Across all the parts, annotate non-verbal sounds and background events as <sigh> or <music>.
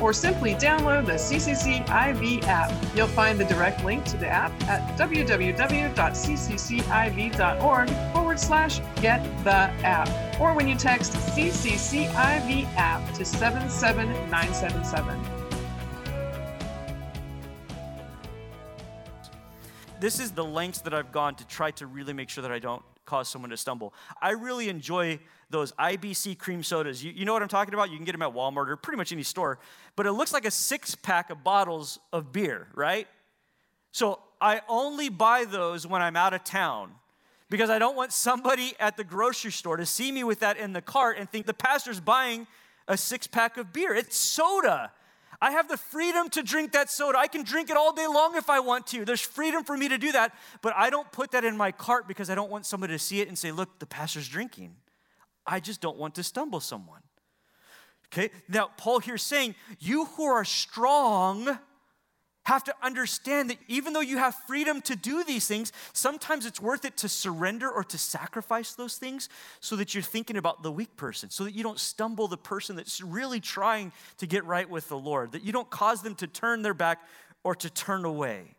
or simply download the CCCIV app. You'll find the direct link to the app at www.cccIV.org forward slash get the app, or when you text CCCIV app to 77977. This is the lengths that I've gone to try to really make sure that I don't cause someone to stumble. I really enjoy those IBC cream sodas. You, you, know what I'm talking about? You can get them at Walmart or pretty much any store. But it looks like a six pack of bottles of beer, right? So I only buy those when I'm out of town because I don't want somebody at the grocery store to see me with that in the cart and think the pastor's buying a six pack of beer. It's soda. I have the freedom to drink that soda. I can drink it all day long if I want to. There's freedom for me to do that, but I don't put that in my cart because I don't want somebody to see it and say, look, the pastor's drinking. I just don't want to stumble someone. Okay? Now, Paul here's saying, you who are strong, have to understand that even though you have freedom to do these things, sometimes it's worth it to surrender or to sacrifice those things so that you're thinking about the weak person, so that you don't stumble the person that's really trying to get right with the Lord, that you don't cause them to turn their back or to turn away.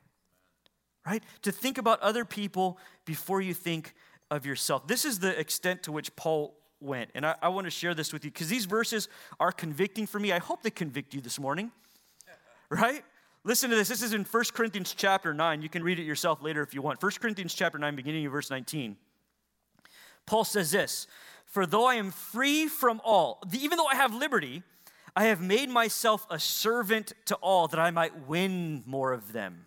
Right? To think about other people before you think of yourself. This is the extent to which Paul went. And I, I want to share this with you because these verses are convicting for me. I hope they convict you this morning. <laughs> Right? Listen to this. This is in 1 Corinthians chapter 9. You can read it yourself later if you want. 1 Corinthians chapter 9, beginning of verse 19. Paul says this For though I am free from all, even though I have liberty, I have made myself a servant to all that I might win more of them.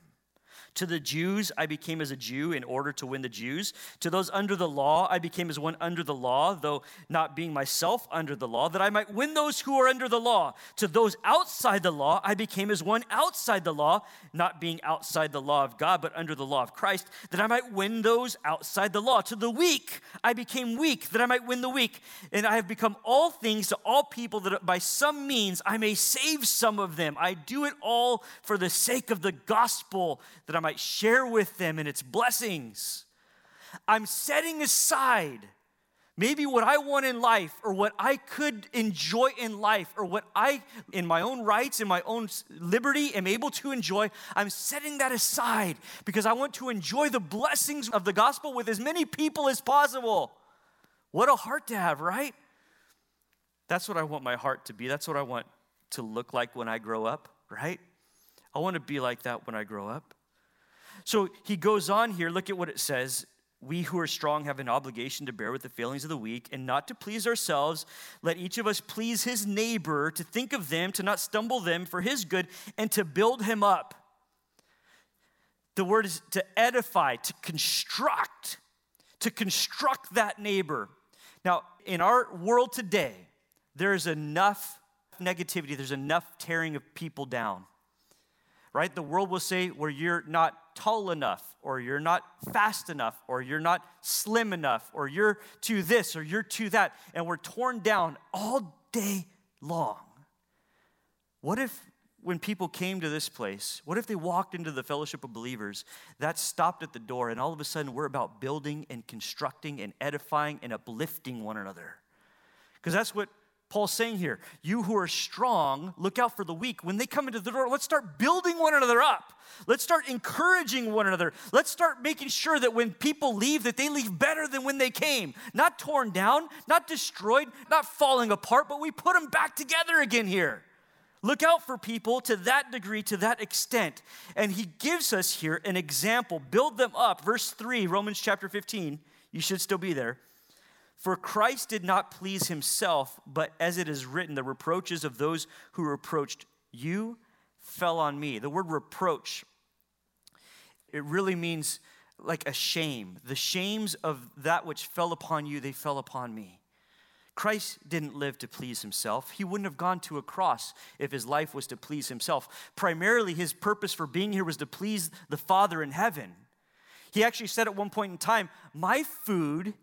To the Jews, I became as a Jew in order to win the Jews. To those under the law, I became as one under the law, though not being myself under the law, that I might win those who are under the law. To those outside the law, I became as one outside the law, not being outside the law of God, but under the law of Christ, that I might win those outside the law. To the weak, I became weak, that I might win the weak. And I have become all things to all people, that by some means I may save some of them. I do it all for the sake of the gospel, that I might share with them in its blessings. I'm setting aside maybe what I want in life or what I could enjoy in life or what I, in my own rights, in my own liberty, am able to enjoy. I'm setting that aside because I want to enjoy the blessings of the gospel with as many people as possible. What a heart to have, right? That's what I want my heart to be. That's what I want to look like when I grow up, right? I want to be like that when I grow up. So he goes on here, look at what it says. We who are strong have an obligation to bear with the failings of the weak and not to please ourselves. Let each of us please his neighbor, to think of them, to not stumble them for his good, and to build him up. The word is to edify, to construct, to construct that neighbor. Now, in our world today, there is enough negativity, there's enough tearing of people down. Right? The world will say, where you're not tall enough, or you're not fast enough, or you're not slim enough, or you're too this, or you're too that, and we're torn down all day long. What if, when people came to this place, what if they walked into the fellowship of believers, that stopped at the door, and all of a sudden we're about building and constructing and edifying and uplifting one another? Because that's what Paul's saying here, you who are strong, look out for the weak. When they come into the door, let's start building one another up. Let's start encouraging one another. Let's start making sure that when people leave that they leave better than when they came. Not torn down, not destroyed, not falling apart, but we put them back together again here. Look out for people to that degree, to that extent. And he gives us here an example. Build them up. Verse 3, Romans chapter 15. You should still be there. For Christ did not please himself, but as it is written, the reproaches of those who reproached you fell on me. The word reproach, it really means like a shame. The shames of that which fell upon you, they fell upon me. Christ didn't live to please himself. He wouldn't have gone to a cross if his life was to please himself. Primarily, his purpose for being here was to please the Father in heaven. He actually said at one point in time, My food,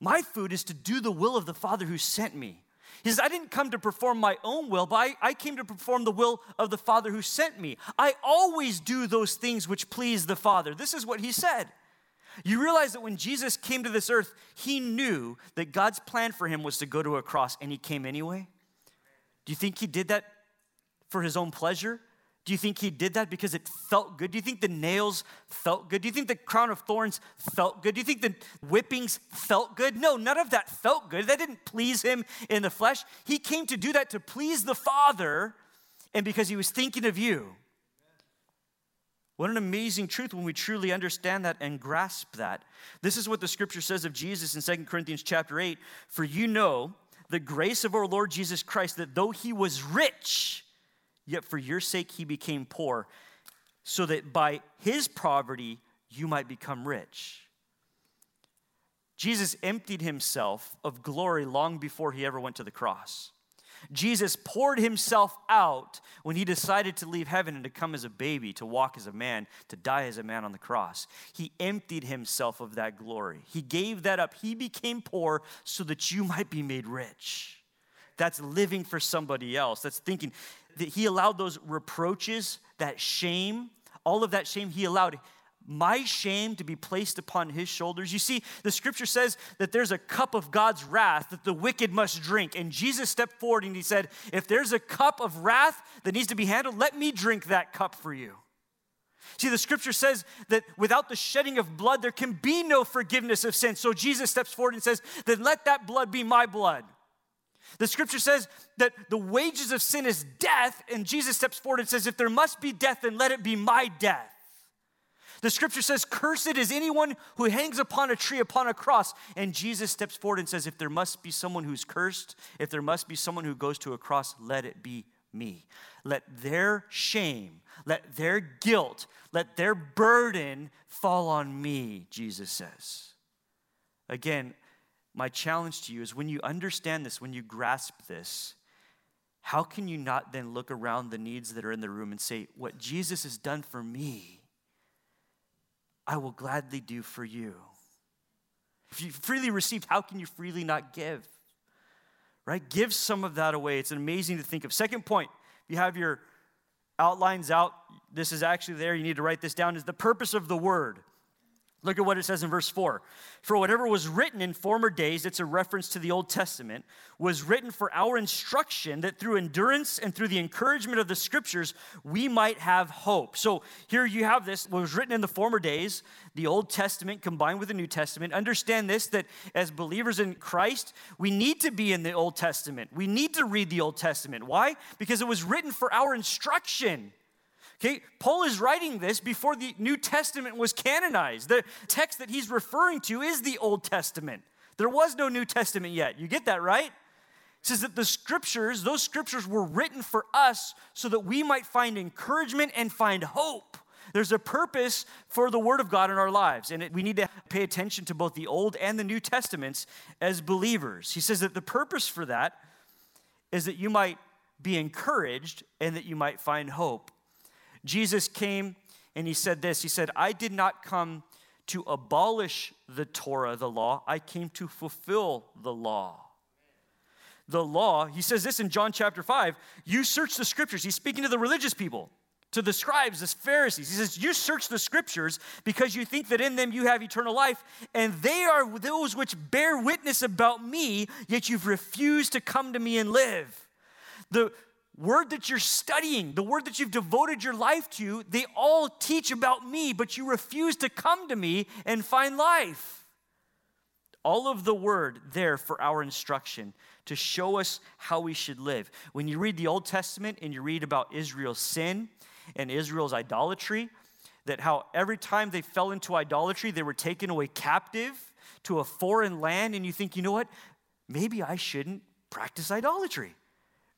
my food is to do the will of the Father who sent me. He says, I didn't come to perform my own will, but I, I, came to perform the will of the Father who sent me. I always do those things which please the Father. This is what he said. You realize that when Jesus came to this earth, he knew that God's plan for him was to go to a cross, and he came anyway? Do you think he did that for his own pleasure? Do you think he did that because it felt good? Do you think the nails felt good? Do you think the crown of thorns felt good? Do you think the whippings felt good? No, none of that felt good. That didn't please him in the flesh. He came to do that to please the Father and because he was thinking of you. What an amazing truth when we truly understand that and grasp that. This is what the scripture says of Jesus in 2 Corinthians chapter 8. For you know the grace of our Lord Jesus Christ, that though he was rich, yet for your sake he became poor, so that by his poverty you might become rich. Jesus emptied himself of glory long before he ever went to the cross. Jesus poured himself out when he decided to leave heaven and to come as a baby, to walk as a man, to die as a man on the cross. He emptied himself of that glory. He gave that up. He became poor so that you might be made rich. That's living for somebody else. That's thinking that he allowed those reproaches, that shame, all of that shame, he allowed my shame to be placed upon his shoulders. You see, the scripture says that there's a cup of God's wrath that the wicked must drink. And Jesus stepped forward and he said, If there's a cup of wrath that needs to be handled, let me drink that cup for you. See, the scripture says that without the shedding of blood, there can be no forgiveness of sin. So Jesus steps forward and says, Then let that blood be my blood. The scripture says that the wages of sin is death, and Jesus steps forward and says, If there must be death, then let it be my death. The scripture says, Cursed is anyone who hangs upon a tree, upon a cross. And Jesus steps forward and says, If there must be someone who's cursed, if there must be someone who goes to a cross, let it be me. Let their shame, let their guilt, let their burden fall on me, Jesus says. Again, my challenge to you is when you understand this, when you grasp this, how can you not then look around the needs that are in the room and say, What Jesus has done for me? I will gladly do for you. If you freely received, how can you freely not give? Right? Give some of that away. It's amazing to think of. Second point, if you have your outlines out, this is actually there. You need to write this down. Is the purpose of the word. Look at what it says in verse 4. For whatever was written in former days, it's a reference to the Old Testament, was written for our instruction that through endurance and through the encouragement of the scriptures, we might have hope. So here you have this, what was written in the former days, the Old Testament combined with the New Testament. Understand this that as believers in Christ, we need to be in the Old Testament. We need to read the Old Testament. Why? Because it was written for our instruction. Okay, Paul is writing this before the New Testament was canonized. The text that he's referring to is the Old Testament. There was no New Testament yet. You get that, right? It says that the scriptures, those scriptures were written for us so that we might find encouragement and find hope. There's a purpose for the Word of God in our lives, and we need to pay attention to both the Old and the New Testaments as believers. He says that the purpose for that is that you might be encouraged and that you might find hope. Jesus came and he said this He said, I did not come to abolish the Torah, the law, I came to fulfill the law. The law, he says this in John chapter 5 you search the scriptures. He's speaking to the religious people, to the scribes, the Pharisees. He says, You search the scriptures because you think that in them you have eternal life, and they are those which bear witness about me, yet you've refused to come to me and live. The word that you're studying, the word that you've devoted your life to, they all teach about me, but you refuse to come to me and find life. All of the word there for our instruction to show us how we should live. When you read the Old Testament and you read about Israel's sin and Israel's idolatry, that how every time they fell into idolatry, they were taken away captive to a foreign land, and you think, you know what? Maybe I shouldn't practice idolatry.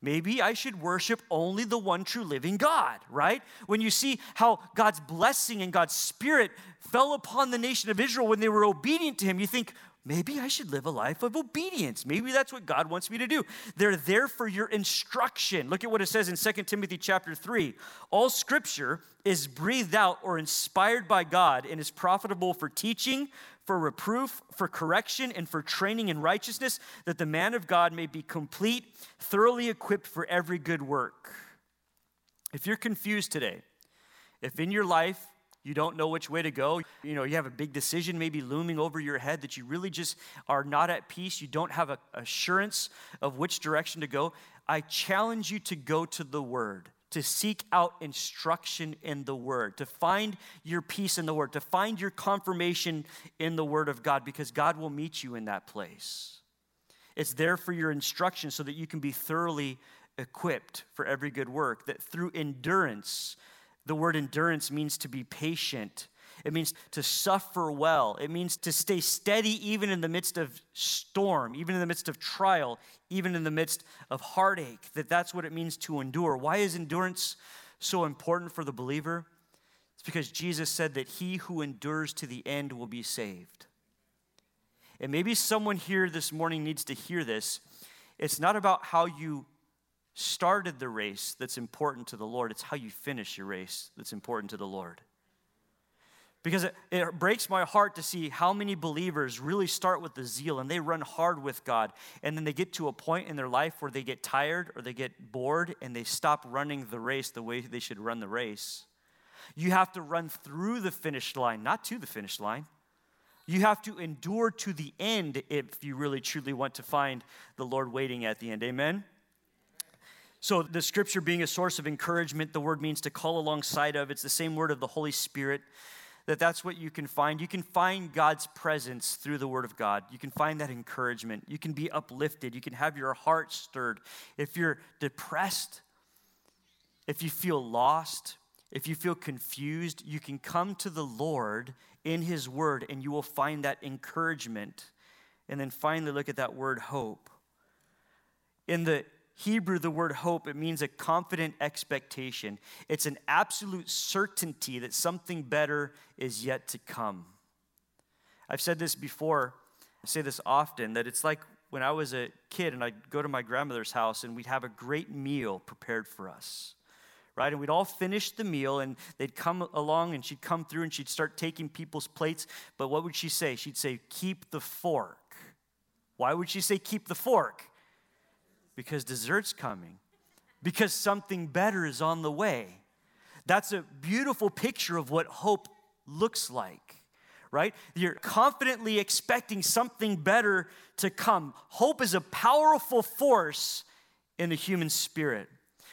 Maybe I should worship only the one true living God, right? When you see how God's blessing and God's spirit fell upon the nation of Israel when they were obedient to Him, you think, maybe I should live a life of obedience. Maybe that's what God wants me to do. They're there for your instruction. Look at what it says in 2 Timothy chapter 3. All scripture is breathed out or inspired by God and is profitable for teaching, for reproof, for correction, and for training in righteousness, that the man of God may be complete, thoroughly equipped for every good work. If you're confused today, if in your life you don't know which way to go, you know, you have a big decision maybe looming over your head that you really just are not at peace, you don't have a assurance of which direction to go, I challenge you to go to the Word to seek out instruction in the Word, to find your peace in the Word, to find your confirmation in the Word of God, because God will meet you in that place. It's there for your instruction so that you can be thoroughly equipped for every good work, that through endurance, the word endurance means to be patient it means to suffer well. It means to stay steady even in the midst of storm, even in the midst of trial, even in the midst of heartache. That that's what it means to endure. Why is endurance so important for the believer? It's because Jesus said that he who endures to the end will be saved. And maybe someone here this morning needs to hear this. It's not about how you started the race that's important to the Lord, it's how you finish your race that's important to the Lord. Because it, it, breaks my heart to see how many believers really start with the zeal and they run hard with God. And then they get to a point in their life where they get tired or they get bored and they stop running the race the way they should run the race. You have to run through the finish line, not to the finish line. You have to endure to the end if you really truly want to find the Lord waiting at the end. Amen? So, the scripture being a source of encouragement, the word means to call alongside of. It's the same word of the Holy Spirit that that's what you can find. You can find God's presence through the Word of God. You can find that encouragement. You can be uplifted. You can have your heart stirred. If you're depressed, if you feel lost, if you feel confused, you can come to the Lord in His Word and you will find that encouragement. And then finally, look at that word hope. In the Hebrew, the word hope, it means a confident expectation. It's an absolute certainty that something better is yet to come. I've said this before, I say this often, that it's like when I was a kid and I'd go to my grandmother's house and we'd have a great meal prepared for us. Right? And we'd all finish the meal and they'd come along and she'd come through and she'd start taking people's plates. But what would she say? She'd say, Keep the fork. Why would she say, Keep the fork? Because dessert's coming, because something better is on the way. That's a beautiful picture of what hope looks like, right? You're confidently expecting something better to come. Hope is a powerful force in the human spirit.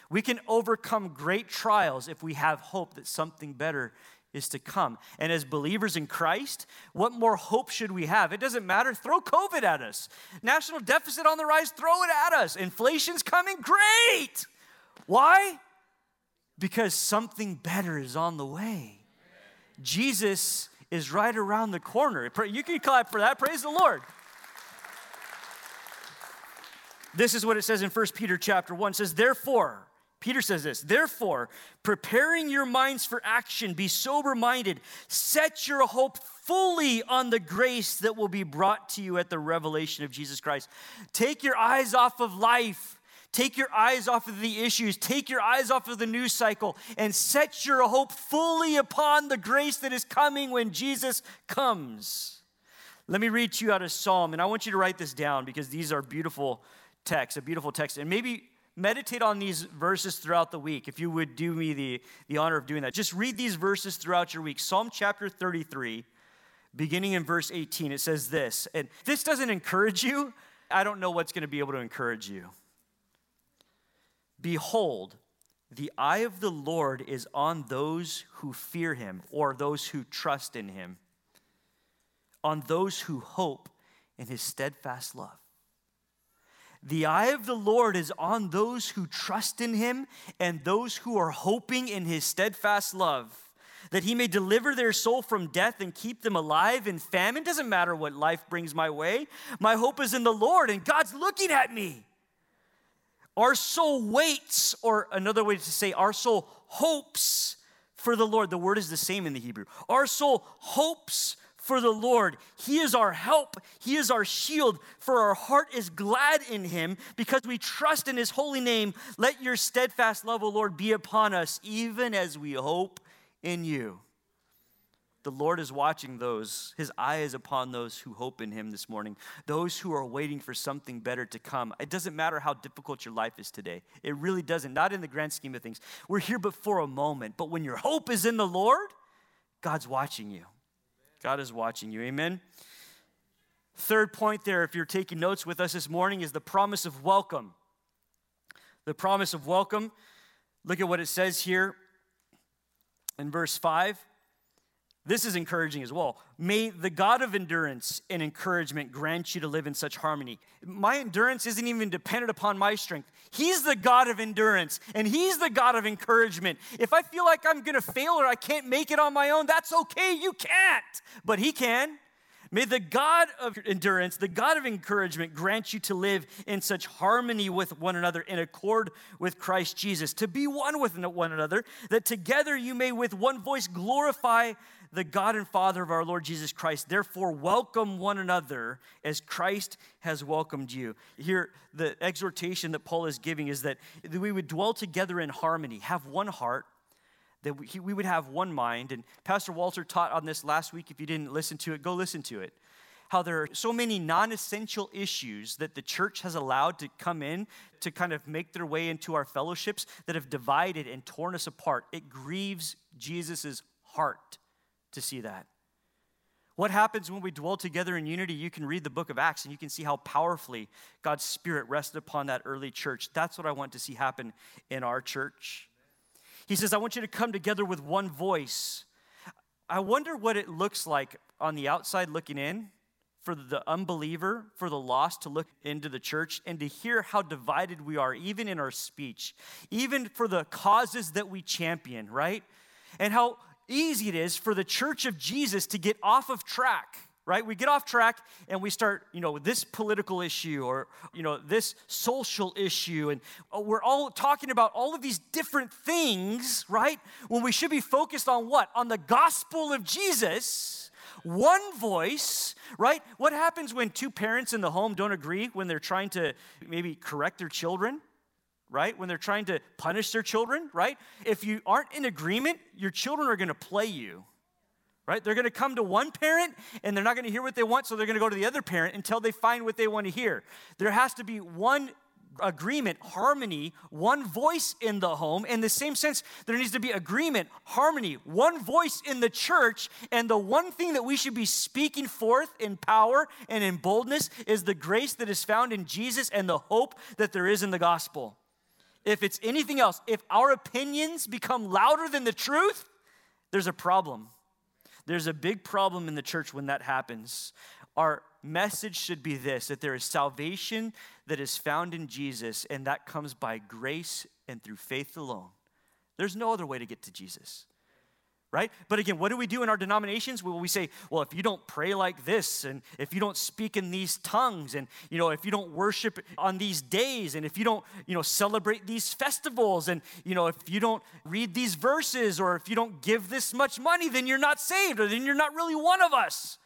We can overcome great trials if we have hope that something better is to come. And as believers in Christ, what more hope should we have? It doesn't matter. Throw COVID at us. National deficit on the rise, throw it at us. Inflation's coming, great. Why? Because something better is on the way. Jesus is right around the corner. You can clap for that. Praise the Lord. This is what it says in 1 Peter chapter 1 it says therefore Peter says this, therefore, preparing your minds for action, be sober minded, set your hope fully on the grace that will be brought to you at the revelation of Jesus Christ. Take your eyes off of life. Take your eyes off of the issues. Take your eyes off of the news cycle and set your hope fully upon the grace that is coming when Jesus comes. Let me read to you out of Psalm, and I want you to write this down because these are beautiful texts, a beautiful text. And maybe meditate on these verses throughout the week. If you would do me the, the honor of doing that, just read these verses throughout your week. Psalm chapter 33, beginning in verse 18, it says this. And this doesn't encourage you. I don't know what's going to be able to encourage you. Behold, the eye of the Lord is on those who fear him, or those who trust in him, on those who hope in his steadfast love. The eye of the Lord is on those who trust in him and those who are hoping in his steadfast love, that he may deliver their soul from death and keep them alive in famine. Doesn't matter what life brings my way. My hope is in the Lord, and God's looking at me. Our soul waits, or another way to say, our soul hopes for the Lord. The word is the same in the Hebrew. Our soul hopes for the Lord. He is our help, He is our shield, for our heart is glad in Him because we trust in His holy name. Let your steadfast love, O Lord, be upon us, even as we hope in you. The Lord is watching those, His eye is upon those who hope in Him this morning, those who are waiting for something better to come. It doesn't matter how difficult your life is today. It really doesn't, not in the grand scheme of things. We're here but for a moment, but when your hope is in the Lord, God's watching you. God is watching you. Amen. Third point there, if you're taking notes with us this morning, is the promise of welcome. The promise of welcome. Look at what it says here in verse 5. This is encouraging as well. May the God of endurance and encouragement grant you to live in such harmony. My endurance isn't even dependent upon my strength. He's the God of endurance and He's the God of encouragement. If I feel like I'm gonna fail or I can't make it on my own, that's okay. You can't, but He can. May the God of endurance, the God of encouragement, grant you to live in such harmony with one another, in accord with Christ Jesus, to be one with one another, that together you may with one voice glorify the God and Father of our Lord Jesus Christ. Therefore, welcome one another as Christ has welcomed you. Here, the exhortation that Paul is giving is that we would dwell together in harmony, have one heart, that we would have one mind. And Pastor Walter taught on this last week. If you didn't listen to it, go listen to it. How there are so many non essential issues that the church has allowed to come in to kind of make their way into our fellowships that have divided and torn us apart. It grieves Jesus' heart to see that. What happens when we dwell together in unity? You can read the book of Acts and you can see how powerfully God's Spirit rested upon that early church. That's what I want to see happen in our church. He says, I want you to come together with one voice. I wonder what it looks like on the outside looking in for the unbeliever, for the lost to look into the church and to hear how divided we are, even in our speech, even for the causes that we champion, right? And how easy it is for the church of Jesus to get off of track right? We get off track and we start you know this political issue or you know this social issue. And uh, we're all talking about all of these different things right? When we should be focused on what? On the gospel of jesus one voice right? What happens when two parents in the home don't agree when they're trying to maybe correct their children right? When they're trying to punish their children, right? If you aren't in agreement, your children are going to play you, right? They're going to come to one parent and they're not going to hear what they want, so they're going to go to the other parent until they find what they want to hear. There has to be one agreement, harmony, one voice in the home. In the same sense, there needs to be agreement, harmony, one voice in the church. And the one thing that we should be speaking forth in power and in boldness is the grace that is found in Jesus and the hope that there is in the gospel if it's anything else, if our opinions become louder than the truth, there's a problem. There's a big problem in the church when that happens. Our message should be this that there is salvation that is found in Jesus, and that comes by grace and through faith alone. There's no other way to get to Jesus right? But again, what do we do in our denominations? Well, we say, well, if you don't pray like this, and if you don't speak in these tongues, and you know, if you don't worship on these days, and if you don't, you know, celebrate these festivals, and you know, if you don't read these verses, or if you don't give this much money, then you're not saved, or then you're not really one of us.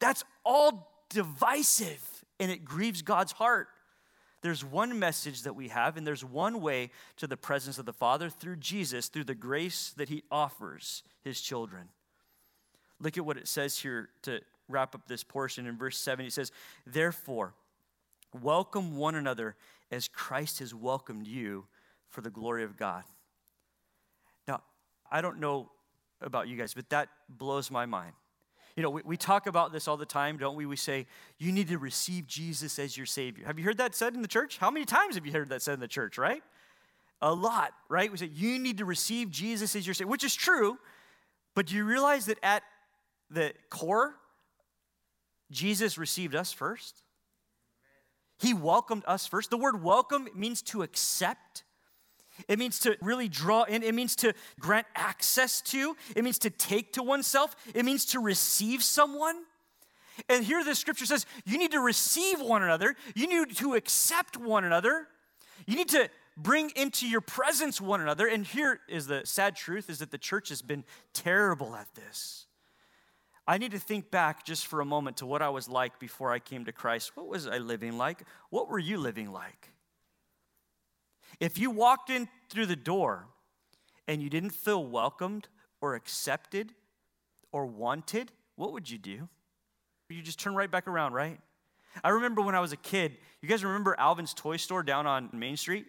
That's all divisive, and it grieves God's heart. There's one message that we have, and there's one way to the presence of the Father through Jesus, through the grace that He offers His children. Look at what it says here to wrap up this portion in verse 7. He says, Therefore, welcome one another as Christ has welcomed you for the glory of God. Now, I don't know about you guys, but that blows my mind. You know, we, we talk about this all the time, don't we? We say, you need to receive Jesus as your Savior. Have you heard that said in the church? How many times have you heard that said in the church, right? A lot, right? We say, you need to receive Jesus as your Savior, which is true, but do you realize that at the core, Jesus received us first? He welcomed us first. The word welcome means to accept it means to really draw in. It means to grant access to. It means to take to oneself. It means to receive someone. And here the scripture says you need to receive one another, you need to accept one another. You need to bring into your presence one another. And here is the sad truth is that the church has been terrible at this. I need to think back just for a moment to what I was like before I came to Christ. What was I living like? What were you living like? If you walked in through the door and you didn't feel welcomed or accepted or wanted, what would you do? You just turn right back around, right? I remember when I was a kid, you guys remember Alvin's toy store down on Main Street?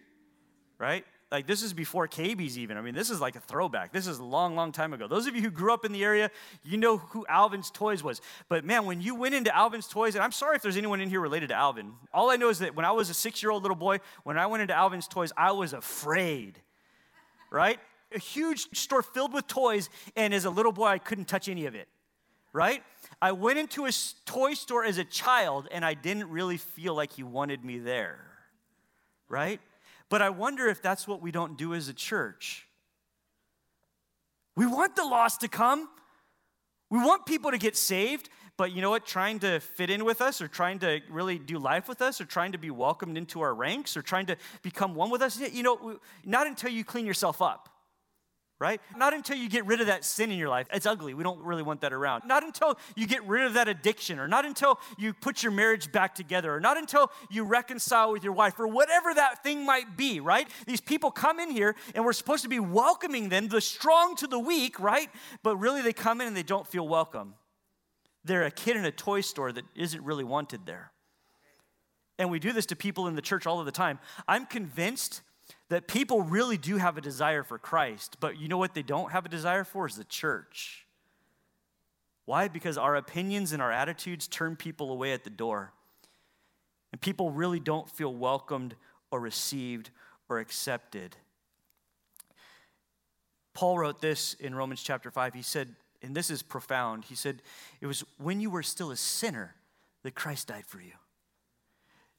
Right? Like this is before KB's even. I mean, this is like a throwback. This is a long, long time ago. Those of you who grew up in the area, you know who Alvin's Toys was. But man, when you went into Alvin's Toys, and I'm sorry if there's anyone in here related to Alvin. All I know is that when I was a six-year-old little boy, when I went into Alvin's Toys, I was afraid. Right? A huge store filled with toys, and as a little boy, I couldn't touch any of it. Right? I went into a toy store as a child and I didn't really feel like he wanted me there, right? But I wonder if that's what we don't do as a church. We want the lost to come, we want people to get saved, but you know what? Trying to fit in with us or trying to really do life with us or trying to be welcomed into our ranks or trying to become one with us, you know, not until you clean yourself up right? Not until you get rid of that sin in your life. It's ugly. We don't really want that around. Not until you get rid of that addiction, or not until you put your marriage back together, or not until you reconcile with your wife, or whatever that thing might be, right? These people come in here and we're supposed to be welcoming them, the strong to the weak, right? But really they come in and they don't feel welcome. They're a kid in a toy store that isn't really wanted there. And we do this to people in the church all of the time. I'm convinced that people really do have a desire for Christ, but you know what they don't have a desire for is the church. Why? Because our opinions and our attitudes turn people away at the door. And people really don't feel welcomed or received or accepted. Paul wrote this in Romans chapter 5. He said, and this is profound. He said, It was when you were still a sinner that Christ died for you.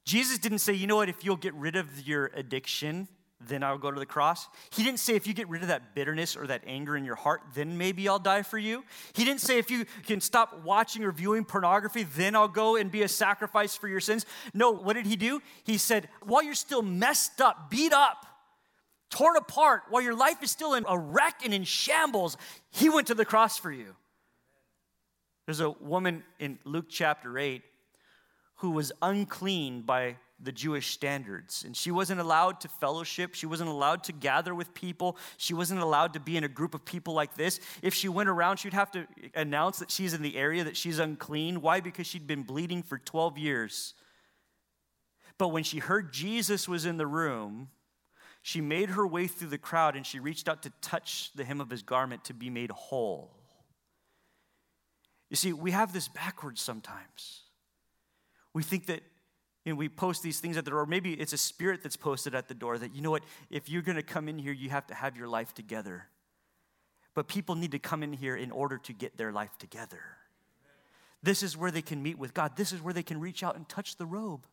Jesus didn't say, you know what, if you'll get rid of your addiction, then I'll go to the cross. He didn't say if you get rid of that bitterness or that anger in your heart, then maybe I'll die for you. He didn't say if you can stop watching or viewing pornography, then I'll go and be a sacrifice for your sins. No, what did he do? He said, while you're still messed up, beat up, torn apart, while your life is still in a wreck and in shambles, he went to the cross for you. There's a woman in Luke chapter 8 who was unclean by the Jewish standards. And she wasn't allowed to fellowship. She wasn't allowed to gather with people. She wasn't allowed to be in a group of people like this. If she went around, she'd have to announce that she's in the area, that she's unclean. Why? Because she'd been bleeding for 12 years. But when she heard Jesus was in the room, she made her way through the crowd and she reached out to touch the hem of his garment to be made whole. You see, we have this backwards sometimes. We think that you know, we post these things at the door. Maybe it's a spirit that's posted at the door that, you know what, if you're going to come in here, you have to have your life together. But people need to come in here in order to get their life together. This is where they can meet with God. This is where they can reach out and touch the robe.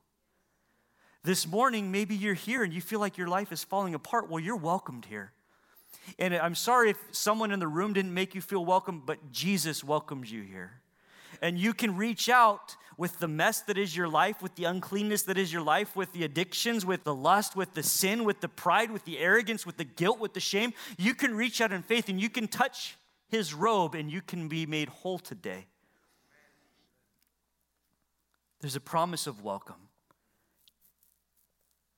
This morning, maybe you're here and you feel like your life is falling apart. Well, you're welcomed here. And I'm sorry if someone in the room didn't make you feel welcome, but Jesus welcomes you here and you can reach out with the mess that is your life, with the uncleanness that is your life, with the addictions, with the lust, with the sin, with the pride, with the arrogance, with the guilt, with the shame. You can reach out in faith and you can touch his robe and you can be made whole today. There's a promise of welcome.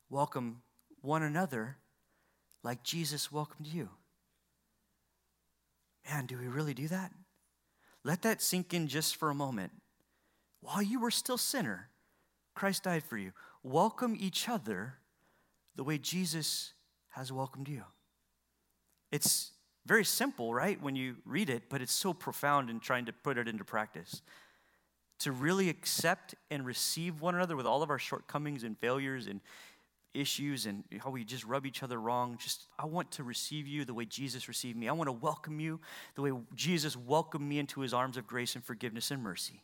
Welcome one another like Jesus welcomed you. Man, do we really do that? Let that sink in just for a moment. While you were still sinner, Christ died for you. Welcome each other the way Jesus has welcomed you. It's very simple, right, when you read it, but it's so profound in trying to put it into practice. To really accept and receive one another with all of our shortcomings and failures and issues and how we just rub each other wrong. Just, I want to receive you the way Jesus received me. I want to welcome you the way Jesus welcomed me into his arms of grace and forgiveness and mercy.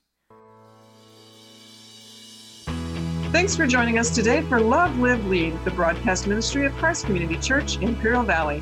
Thanks for joining us today for Love, Live, Lead, the broadcast ministry of Christ Community Church, in Imperial Valley.